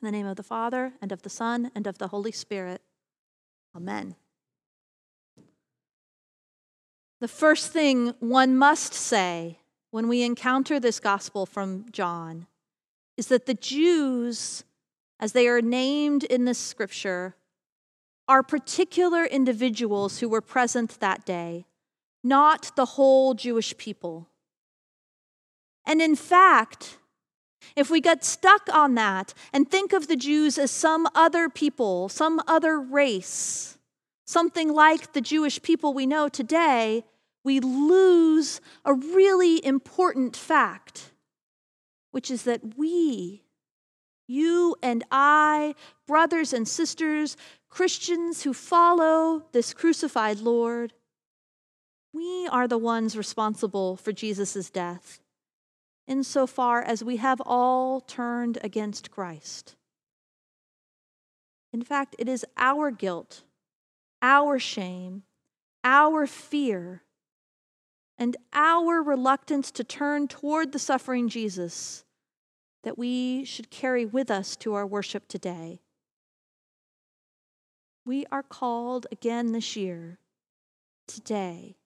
In the name of the Father, and of the Son, and of the Holy Spirit. Amen. The first thing one must say when we encounter this gospel from John is that the Jews, as they are named in this scripture, are particular individuals who were present that day, not the whole Jewish people. And in fact, if we get stuck on that and think of the Jews as some other people, some other race, something like the Jewish people we know today, we lose a really important fact, which is that we, you and I, brothers and sisters, Christians who follow this crucified Lord, we are the ones responsible for Jesus' death insofar as we have all turned against Christ. In fact, it is our guilt, our shame, our fear, and our reluctance to turn toward the suffering Jesus that we should carry with us to our worship today. We are called again this year, today,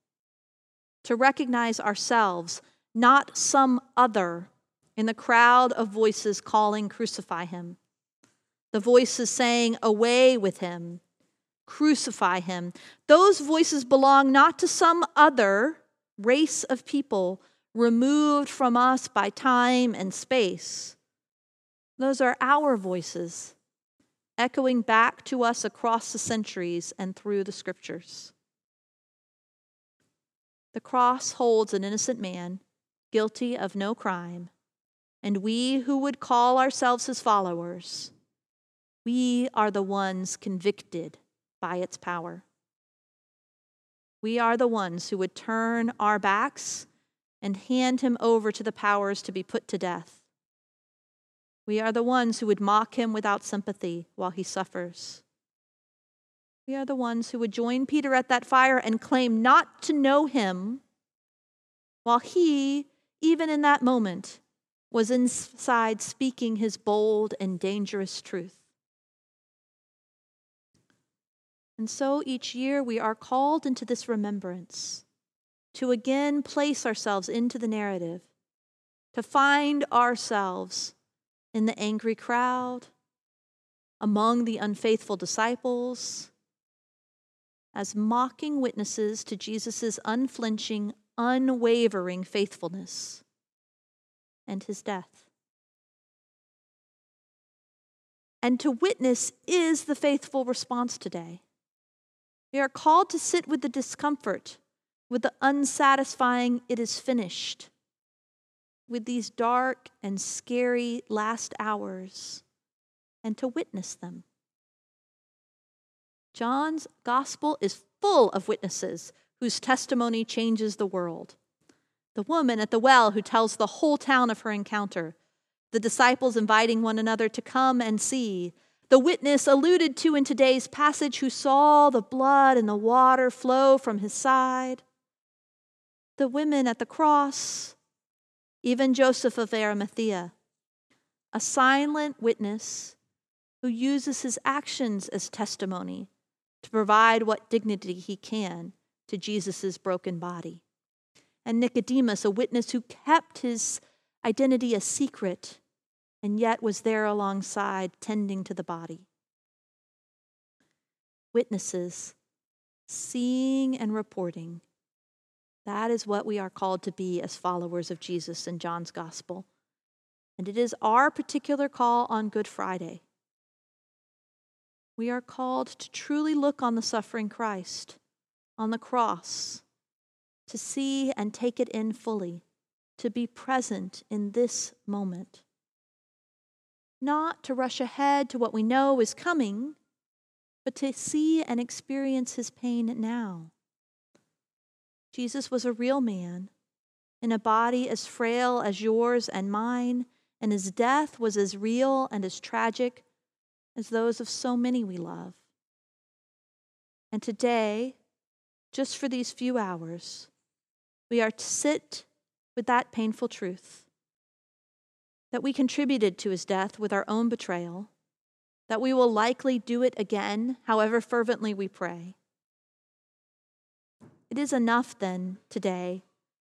to recognize ourselves not some other in the crowd of voices calling, Crucify him. The voices saying, Away with him, crucify him. Those voices belong not to some other race of people removed from us by time and space. Those are our voices, echoing back to us across the centuries and through the scriptures. The cross holds an innocent man guilty of no crime, and we who would call ourselves his followers, we are the ones convicted by its power. We are the ones who would turn our backs and hand him over to the powers to be put to death. We are the ones who would mock him without sympathy while he suffers. We are the ones who would join Peter at that fire and claim not to know him while he even in that moment, was inside speaking his bold and dangerous truth. And so each year we are called into this remembrance to again place ourselves into the narrative, to find ourselves in the angry crowd, among the unfaithful disciples, as mocking witnesses to Jesus' unflinching, unwavering faithfulness and his death. And to witness is the faithful response today. We are called to sit with the discomfort, with the unsatisfying, it is finished, with these dark and scary last hours, and to witness them. John's gospel is full of witnesses whose testimony changes the world. The woman at the well who tells the whole town of her encounter. The disciples inviting one another to come and see. The witness alluded to in today's passage who saw the blood and the water flow from his side. The women at the cross. Even Joseph of Arimathea, a silent witness who uses his actions as testimony to provide what dignity he can to Jesus' broken body. And Nicodemus, a witness who kept his identity a secret and yet was there alongside, tending to the body. Witnesses, seeing and reporting. That is what we are called to be as followers of Jesus in John's gospel. And it is our particular call on Good Friday. We are called to truly look on the suffering Christ on the cross, to see and take it in fully, to be present in this moment. not to rush ahead to what we know is coming, but to see and experience his pain now. Jesus was a real man in a body as frail as yours and mine, and his death was as real and as tragic as those of so many we love. And today, just for these few hours, we are to sit with that painful truth that we contributed to his death with our own betrayal, that we will likely do it again, however fervently we pray. It is enough then today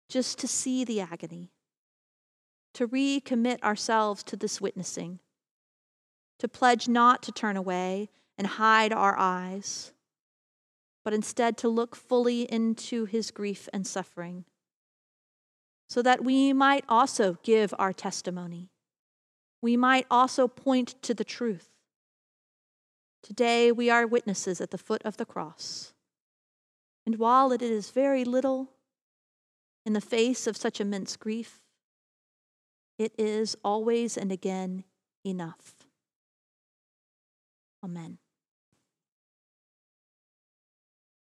just to see the agony, to recommit ourselves to this witnessing, to pledge not to turn away and hide our eyes, but instead to look fully into his grief and suffering so that we might also give our testimony. We might also point to the truth. Today we are witnesses at the foot of the cross. And while it is very little in the face of such immense grief, it is always and again enough. Amen.